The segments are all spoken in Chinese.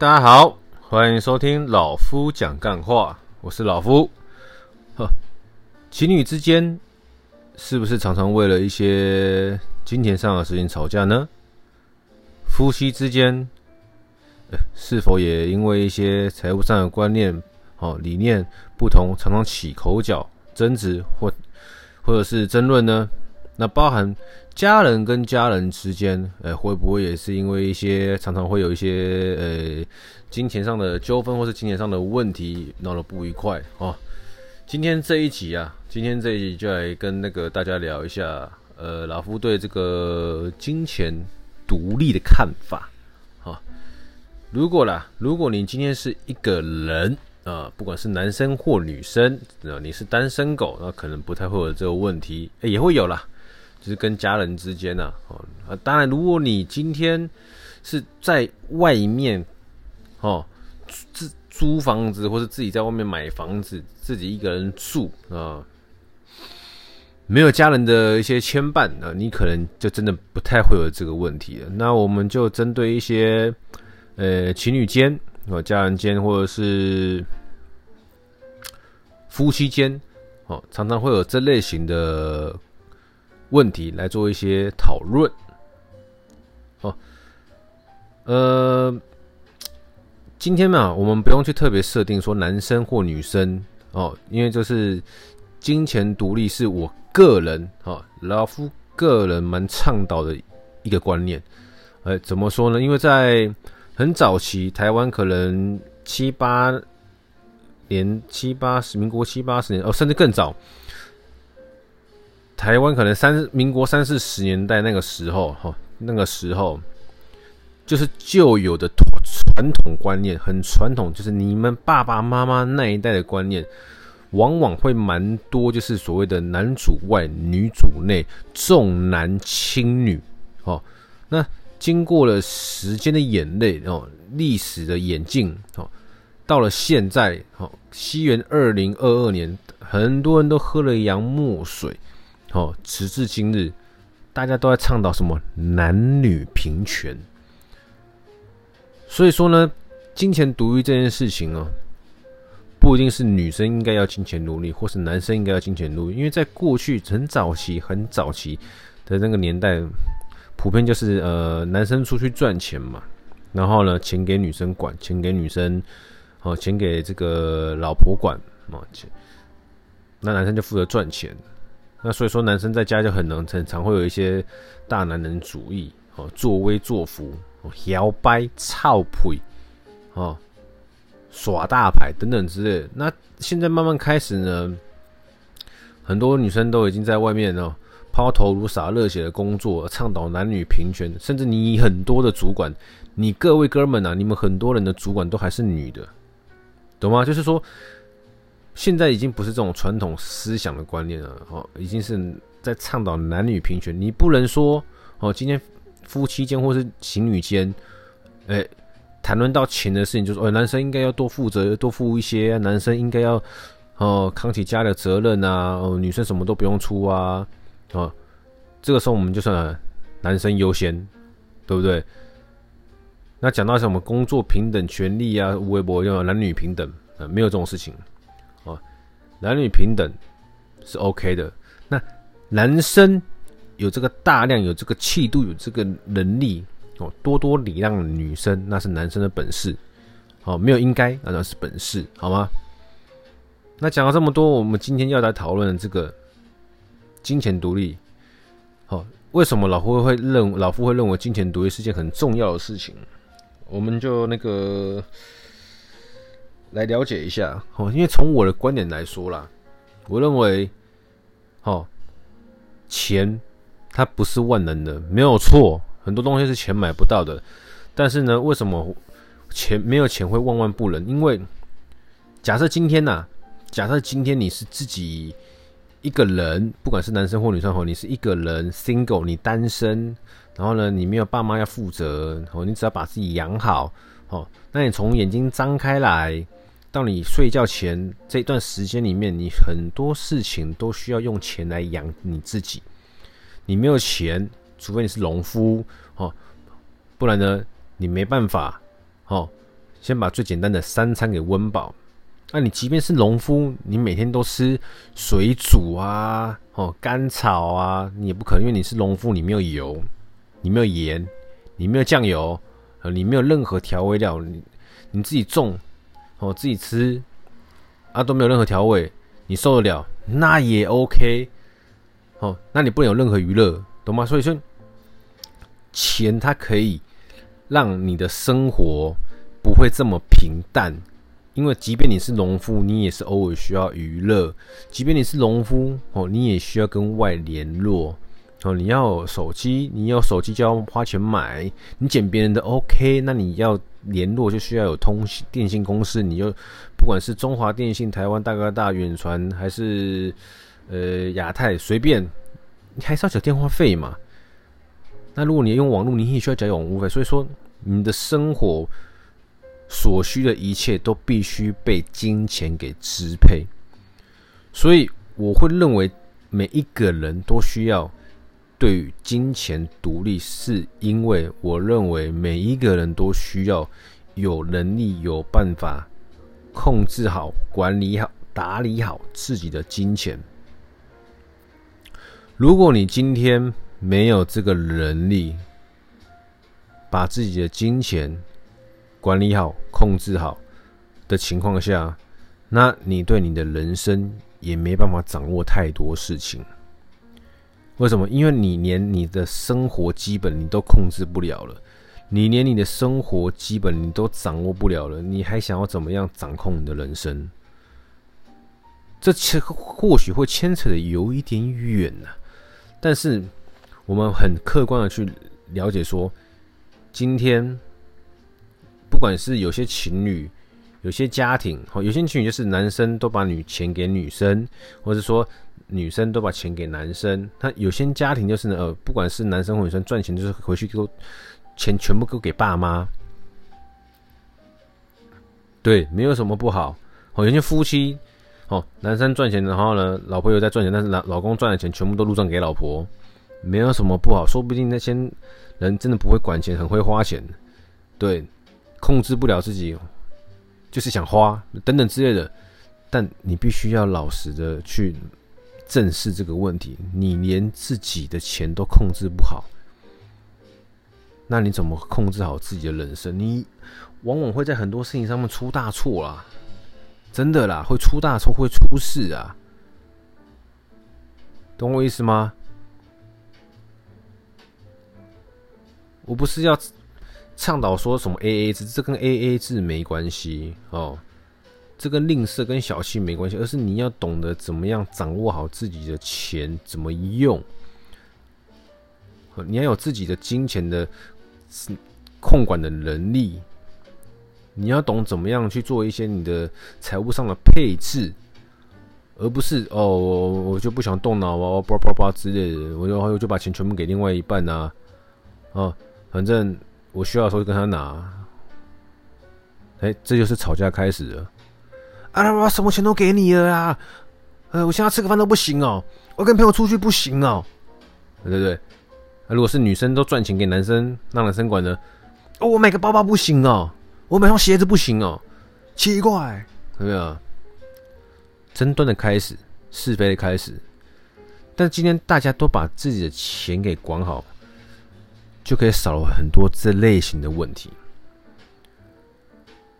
大家好，欢迎收听老夫讲干话，我是老夫。呵，情侣之间是不是常常为了一些金钱上的事情吵架呢？夫妻之间，是否也因为一些财务上的观念、哦理念不同，常常起口角、争执或或者是争论呢？那包含家人跟家人之间，呃，会不会也是因为一些常常会有一些呃金钱上的纠纷，或是金钱上的问题闹得不愉快哦？今天这一集啊，今天这一集就来跟那个大家聊一下，呃，老夫对这个金钱独立的看法。哈、哦，如果啦，如果你今天是一个人啊、不管是男生或女生，啊，你是单身狗，那可能不太会有这个问题，欸、也会有啦。就是跟家人之间呐，哦，啊，当然，如果你今天是在外面，哦，租租房子，或是自己在外面买房子，自己一个人住啊，没有家人的一些牵绊啊，你可能就真的不太会有这个问题了。那我们就针对一些呃情侣间、哦家人间，或者是夫妻间，哦，常常会有这类型的。问题来做一些讨论，哦，呃，今天嘛，我们不用去特别设定说男生或女生哦，因为就是金钱独立是我个人哦，老夫个人蛮倡导的一个观念。哎，怎么说呢？因为在很早期，台湾可能七八年、七八十、民国七八十年哦，甚至更早。台湾可能三民国三四十年代那个时候，哈，那个时候就是旧有的传统观念，很传统，就是你们爸爸妈妈那一代的观念，往往会蛮多，就是所谓的男主外女主内，重男轻女，哦，那经过了时间的眼泪，哦，历史的演进，哦，到了现在，哦，西元二零二二年，很多人都喝了洋墨水。哦，时至今日，大家都在倡导什么男女平权。所以说呢，金钱独立这件事情哦，不一定是女生应该要金钱独立，或是男生应该要金钱独立。因为在过去很早期、很早期的那个年代，普遍就是呃，男生出去赚钱嘛，然后呢，钱给女生管，钱给女生，哦，钱给这个老婆管哦，钱，那男生就负责赚钱。那所以说，男生在家就很能很常会有一些大男人主义，哦，作威作福，摇摆臭屁，哦，耍大牌等等之类。那现在慢慢开始呢，很多女生都已经在外面哦，抛头颅洒热血的工作，倡导男女平权，甚至你很多的主管，你各位哥们啊，你们很多人的主管都还是女的，懂吗？就是说。现在已经不是这种传统思想的观念了，哦，已经是在倡导男女平权。你不能说，哦，今天夫妻间或是情侣间，哎，谈论到钱的事情，就是，哦，男生应该要多负责，多付一些，男生应该要，哦，扛起家的责任啊，哦，女生什么都不用出啊，哦，这个时候我们就算男生优先，对不对？那讲到什么工作平等权利啊，微博要男女平等，啊，没有这种事情。男女平等是 OK 的，那男生有这个大量、有这个气度、有这个能力哦，多多礼让女生，那是男生的本事。哦，没有应该，那是本事，好吗？那讲了这么多，我们今天要来讨论这个金钱独立。好，为什么老夫会认老夫会认为金钱独立是件很重要的事情？我们就那个。来了解一下哦，因为从我的观点来说啦，我认为，哦，钱它不是万能的，没有错，很多东西是钱买不到的。但是呢，为什么钱没有钱会万万不能？因为假设今天呐，假设今天你是自己一个人，不管是男生或女生，哦，你是一个人 single，你单身，然后呢，你没有爸妈要负责，哦，你只要把自己养好，哦，那你从眼睛张开来。到你睡觉前这段时间里面，你很多事情都需要用钱来养你自己。你没有钱，除非你是农夫哦，不然呢，你没办法哦，先把最简单的三餐给温饱。那你即便是农夫，你每天都吃水煮啊，哦，干炒啊，你也不可能，因为你是农夫，你没有油，你没有盐，你没有酱油，呃，你没有任何调味料，你你自己种，哦，自己吃，啊，都没有任何调味，你受得了？那也 OK，哦，那你不能有任何娱乐，懂吗？所以说，钱它可以让你的生活不会这么平淡。因为即便你是农夫，你也是偶尔需要娱乐；即便你是农夫哦，你也需要跟外联络哦。你要手机，你要手机就要花钱买。你捡别人的 OK，那你要联络就需要有通信电信公司。你就不管是中华电信、台湾大哥大、远传，还是呃亚太，随便你还是要缴电话费嘛。那如果你用网络，你也需要缴网路费。所以说，你的生活。所需的一切都必须被金钱给支配，所以我会认为每一个人都需要对于金钱独立，是因为我认为每一个人都需要有能力、有办法控制好、管理好、打理好自己的金钱。如果你今天没有这个能力，把自己的金钱管理好、控制好的情况下，那你对你的人生也没办法掌握太多事情。为什么？因为你连你的生活基本你都控制不了了，你连你的生活基本你都掌握不了了，你还想要怎么样掌控你的人生？这其实或许会牵扯的有一点远呐，但是我们很客观的去了解说，今天。不管是有些情侣，有些家庭，好，有些情侣就是男生都把女钱给女生，或者说女生都把钱给男生。他有些家庭就是呢，呃，不管是男生或女生赚钱，就是回去都钱全部都给爸妈。对，没有什么不好。哦，有些夫妻，哦，男生赚钱，然后呢，老婆又在赚钱，但是老老公赚的钱全部都入账给老婆，没有什么不好。说不定那些人真的不会管钱，很会花钱。对。控制不了自己，就是想花等等之类的，但你必须要老实的去正视这个问题。你连自己的钱都控制不好，那你怎么控制好自己的人生？你往往会在很多事情上面出大错啦，真的啦，会出大错，会出事啊，懂我意思吗？我不是要。倡导说什么 AA 制，这跟 AA 制没关系哦，这跟吝啬跟小气没关系，而是你要懂得怎么样掌握好自己的钱怎么用，你要有自己的金钱的控管的能力，你要懂怎么样去做一些你的财务上的配置，而不是哦，我我就不想动脑啊，叭叭叭之类的，我就我就把钱全部给另外一半啊，啊，反正。我需要的时候就跟他拿，哎、这就是吵架开始了。啊，我什么钱都给你了啊，呃，我现在吃个饭都不行哦，我跟朋友出去不行哦，对不对？啊，如果是女生都赚钱给男生，让男生管呢，哦，我买个包包不行哦，我买双鞋子不行哦，奇怪，有没有？争端的开始，是非的开始，但今天大家都把自己的钱给管好。就可以少了很多这类型的问题，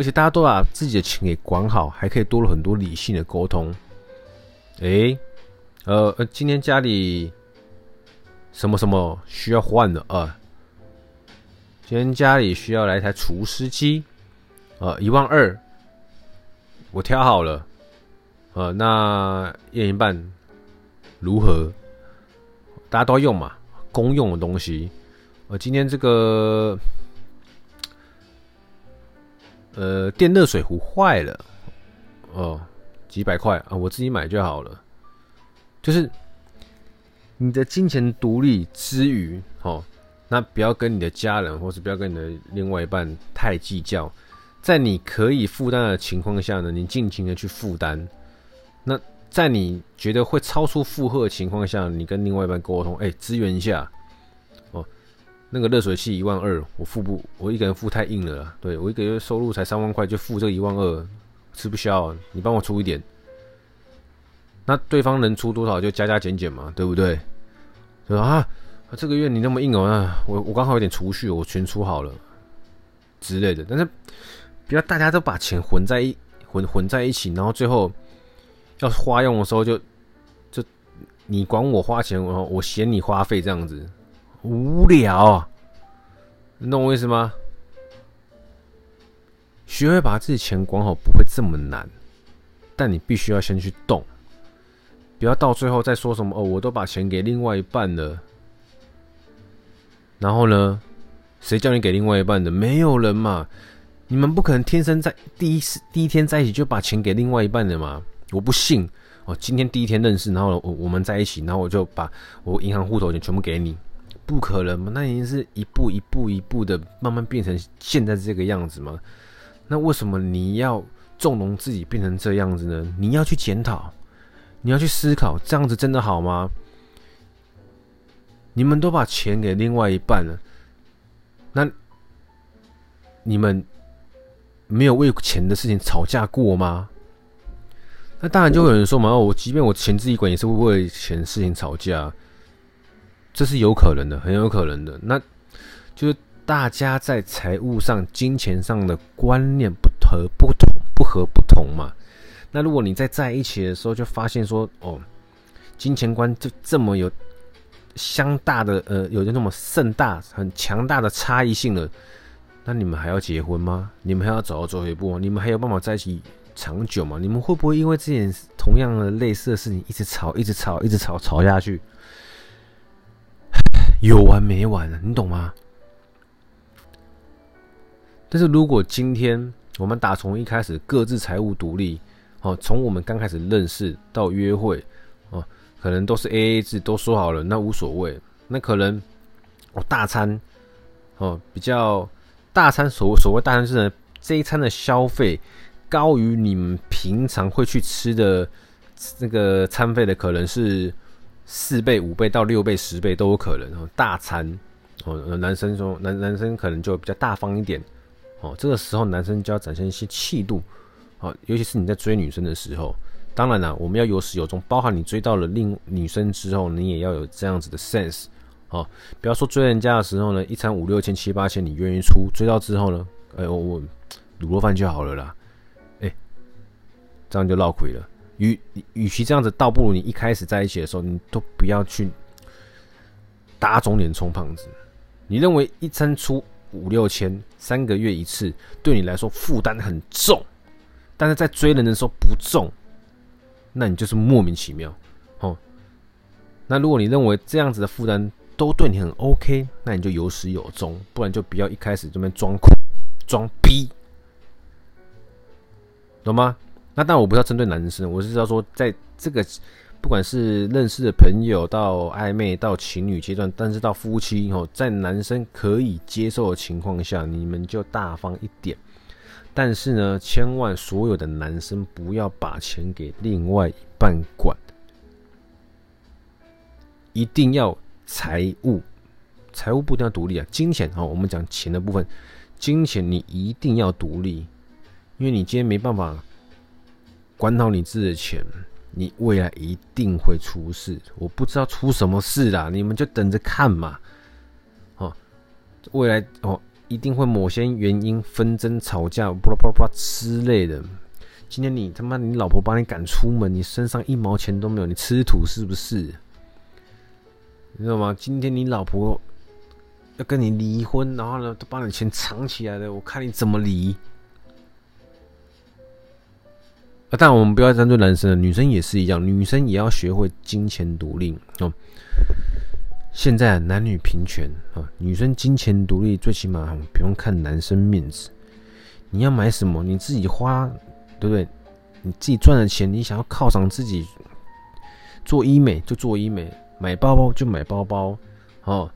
而且大家都把自己的钱给管好，还可以多了很多理性的沟通。诶，呃，今天家里什么什么需要换的啊？今天家里需要来一台除湿机，呃，一万二，我挑好了，呃，那验一半如何？大家都用嘛，公用的东西。呃今天这个呃电热水壶坏了哦，几百块啊，我自己买就好了。就是你的金钱独立之余，哦，那不要跟你的家人，或是不要跟你的另外一半太计较，在你可以负担的情况下呢，你尽情的去负担。那在你觉得会超出负荷的情况下，你跟另外一半沟通，哎，支援一下。那个热水器一万二，我付不，我一个人付太硬了。对，我一个月收入才三万块，就付这一万二，吃不消。你帮我出一点，那对方能出多少就加加减减嘛，对不对？对？啊，这个月你那么硬哦，啊，我我刚好有点储蓄，我全出好了之类的。但是不要大家都把钱混在一混混在一起，然后最后要花用的时候就就你管我花钱，我我嫌你花费这样子。无聊，你懂我意思吗？学会把自己钱管好不会这么难，但你必须要先去动，不要到最后再说什么哦，我都把钱给另外一半了，然后呢，谁叫你给另外一半的？没有人嘛，你们不可能天生在第一次第一天在一起就把钱给另外一半的嘛，我不信哦。今天第一天认识，然后我我们在一起，然后我就把我银行户头钱全部给你。不可能嘛？那已经是一步一步一步的慢慢变成现在这个样子吗？那为什么你要纵容自己变成这样子呢？你要去检讨，你要去思考，这样子真的好吗？你们都把钱给另外一半了，那你们没有为钱的事情吵架过吗？那当然就有人说嘛，我即便我钱自己管，也是为钱事情吵架。这是有可能的，很有可能的。那就是大家在财务上、金钱上的观念不合、不同、不合、不同嘛。那如果你在在一起的时候就发现说，哦，金钱观就这么有相大的呃，有着那么盛大、很强大的差异性了，那你们还要结婚吗？你们还要走到最后一步？你们还有办法在一起长久吗？你们会不会因为这件同样的类似的事情一直吵、一直吵、一直吵、吵下去？有完没完了，你懂吗？但是如果今天我们打从一开始各自财务独立，哦，从我们刚开始认识到约会，哦，可能都是 AA 制，都说好了，那无所谓。那可能哦，大餐，哦，比较大餐，所所谓大餐是呢，这一餐的消费高于你们平常会去吃的那个餐费的，可能是。四倍、五倍到六倍、十倍都有可能哦。大餐哦，男生说男男生可能就比较大方一点哦。这个时候男生就要展现一些气度哦，尤其是你在追女生的时候。当然了，我们要有始有终，包含你追到了另女生之后，你也要有这样子的 sense 哦。不要说追人家的时候呢，一餐五六千、七八千，你愿意出；追到之后呢，哎，我我卤肉饭就好了啦。哎，这样就落亏了。与与其这样子，倒不如你一开始在一起的时候，你都不要去打肿脸充胖子。你认为一餐出五六千，三个月一次，对你来说负担很重，但是在追人的时候不重，那你就是莫名其妙哦。那如果你认为这样子的负担都对你很 OK，那你就有始有终，不然就不要一开始这边装酷装逼，懂吗？那当然，我不是要针对男生，我是要说，在这个不管是认识的朋友到暧昧到情侣阶段，但是到夫妻哦，在男生可以接受的情况下，你们就大方一点。但是呢，千万所有的男生不要把钱给另外一半管，一定要财务，财务不一定要独立啊。金钱哦，我们讲钱的部分，金钱你一定要独立，因为你今天没办法。管好你自己的钱，你未来一定会出事。我不知道出什么事啦，你们就等着看嘛。哦，未来哦，一定会某些原因纷争、吵架，巴拉巴拉巴拉之类的。今天你他妈，你老婆把你赶出门，你身上一毛钱都没有，你吃土是不是？你知道吗？今天你老婆要跟你离婚，然后呢，都把你钱藏起来了，我看你怎么离。啊，但我们不要针对男生了，女生也是一样，女生也要学会金钱独立哦。现在男女平权啊，女生金钱独立，最起码不用看男生面子。你要买什么，你自己花，对不对？你自己赚的钱，你想要犒赏自己，做医美就做医美，买包包就买包包，哦，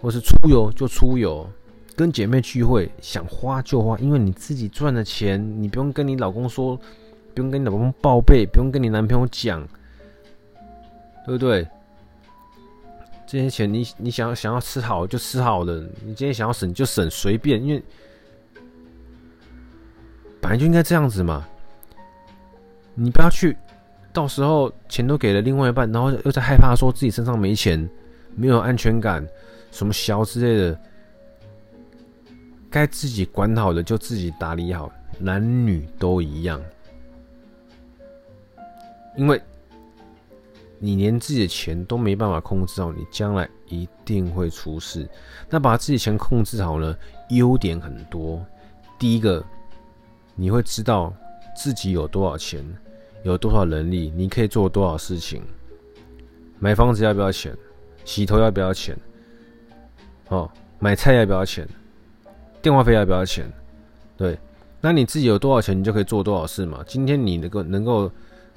或是出游就出游。跟姐妹聚会，想花就花，因为你自己赚的钱，你不用跟你老公说。不用跟你老公报备，不用跟你男朋友讲，对不对？这些钱你你想要想要吃好就吃好的，你今天想要省就省，随便，因为本来就应该这样子嘛。你不要去，到时候钱都给了另外一半，然后又在害怕说自己身上没钱，没有安全感，什么小之类的。该自己管好的就自己打理好，男女都一样。因为你连自己的钱都没办法控制好，你将来一定会出事。那把自己钱控制好呢，优点很多。第一个，你会知道自己有多少钱，有多少能力，你可以做多少事情。买房子要不要钱？洗头要不要钱？哦，买菜要不要钱？电话费要不要钱？对，那你自己有多少钱，你就可以做多少事嘛。今天你能够能够。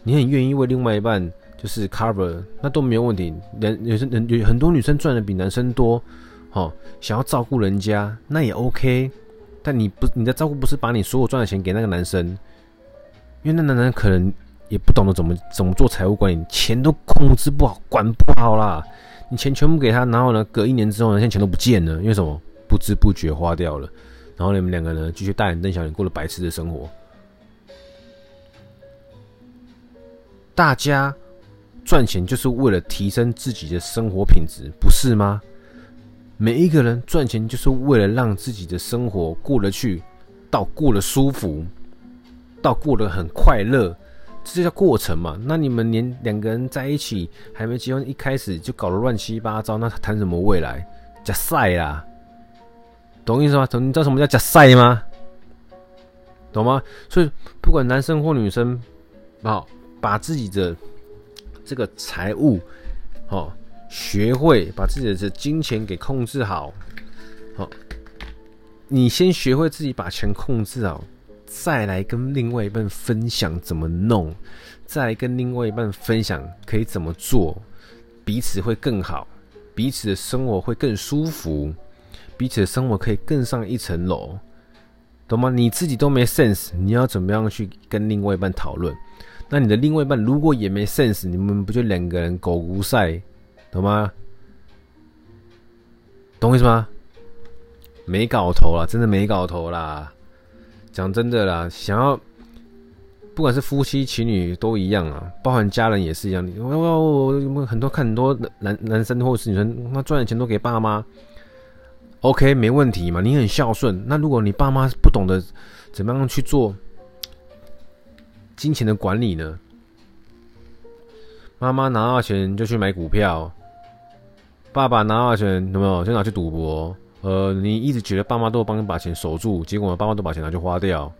你很愿意为另外一半就是 cover，那都没有问题。人女生人有很多女生赚的比男生多，哦，想要照顾人家那也 OK。但你不，你的照顾不是把你所有赚的钱给那个男生，因为那男人可能也不懂得怎么怎么做财务管理，钱都控制不好，管不好啦。你钱全部给他，然后呢，隔一年之后呢，现在钱都不见了，因为什么？不知不觉花掉了。然后你们两个呢继续大眼瞪小眼过了白痴的生活。大家赚钱就是为了提升自己的生活品质，不是吗？每一个人赚钱就是为了让自己的生活过得去，到过得舒服，到过得很快乐，这就叫过程嘛。那你们连两个人在一起还没结婚，一开始就搞得乱七八糟，那谈什么未来？假赛啦，懂意思吗？懂？你知道什么叫假赛吗？懂吗？所以不管男生或女生，好。把自己的这个财务，哦，学会把自己的这金钱给控制好，好，你先学会自己把钱控制好，再来跟另外一半分享怎么弄，再来跟另外一半分享可以怎么做，彼此会更好，彼此的生活会更舒服，彼此的生活可以更上一层楼，懂吗？你自己都没 sense，你要怎么样去跟另外一半讨论？那你的另外一半如果也没 sense，你们不就两个人狗无赛，懂吗？懂我意思吗？没搞头啦，真的没搞头啦！讲真的啦，想要不管是夫妻情侣都一样啊，包含家人也是一样。我我我很多看很多男男生或是女生，他赚的钱都给爸妈，OK 没问题嘛，你很孝顺。那如果你爸妈不懂得怎么样去做？金钱的管理呢？妈妈拿到钱就去买股票，爸爸拿到钱有没有就拿去赌博？呃，你一直觉得爸妈都帮你把钱守住，结果爸妈都把钱拿去花掉。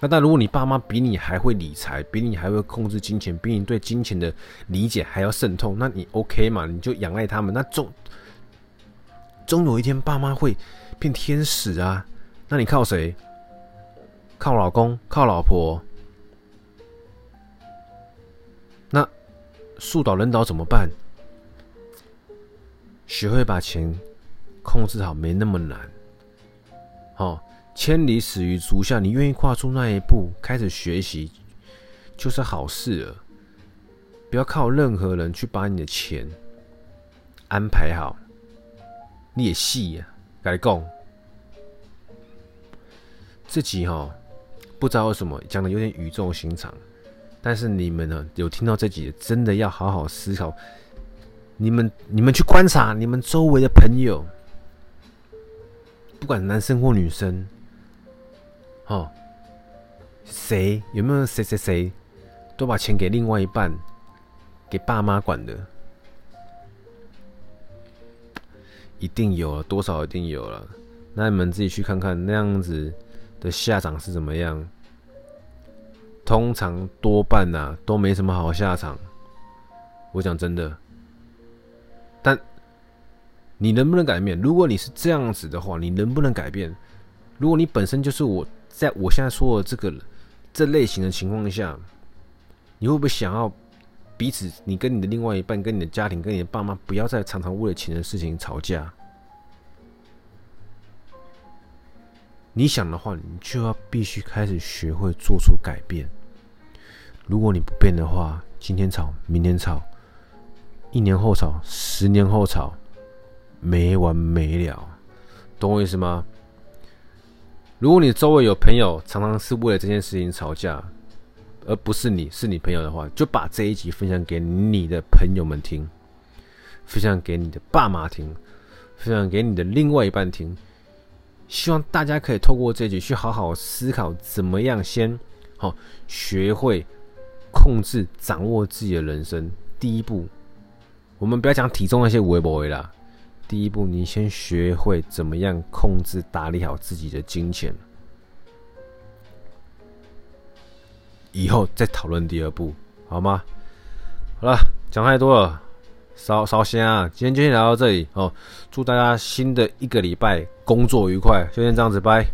那但如果你爸妈比你还会理财，比你还会控制金钱，比你对金钱的理解还要渗透，那你 OK 嘛？你就仰赖他们。那终终有一天，爸妈会变天使啊！那你靠谁？靠老公，靠老婆，那树倒人倒怎么办？学会把钱控制好，没那么难。好，千里始于足下，你愿意跨出那一步，开始学习，就是好事了。不要靠任何人去把你的钱安排好，你也细呀，该讲自己哈。不知道为什么讲的有点语重心长，但是你们呢，有听到这集，真的要好好思考。你们你们去观察你们周围的朋友，不管男生或女生，哦，谁有没有谁谁谁都把钱给另外一半，给爸妈管的，一定有了，多少一定有了。那你们自己去看看那样子的下场是怎么样。通常多半呐、啊、都没什么好下场，我讲真的。但你能不能改变？如果你是这样子的话，你能不能改变？如果你本身就是我在我现在说的这个这类型的情况下，你会不会想要彼此，你跟你的另外一半、跟你的家庭、跟你的爸妈，不要再常常为了钱的事情吵架？你想的话，你就要必须开始学会做出改变。如果你不变的话，今天吵，明天吵，一年后吵，十年后吵，没完没了，懂我意思吗？如果你周围有朋友常常是为了这件事情吵架，而不是你是你朋友的话，就把这一集分享给你的朋友们听，分享给你的爸妈听，分享给你的另外一半听。希望大家可以透过这集去好好思考，怎么样先好学会控制、掌握自己的人生。第一步。我们不要讲体重那些微博啦。第一步，你先学会怎么样控制、打理好自己的金钱，以后再讨论第二步，好吗？好了，讲太多了，烧烧香啊！今天就先聊到这里哦。祝大家新的一个礼拜工作愉快，就先这样子，拜。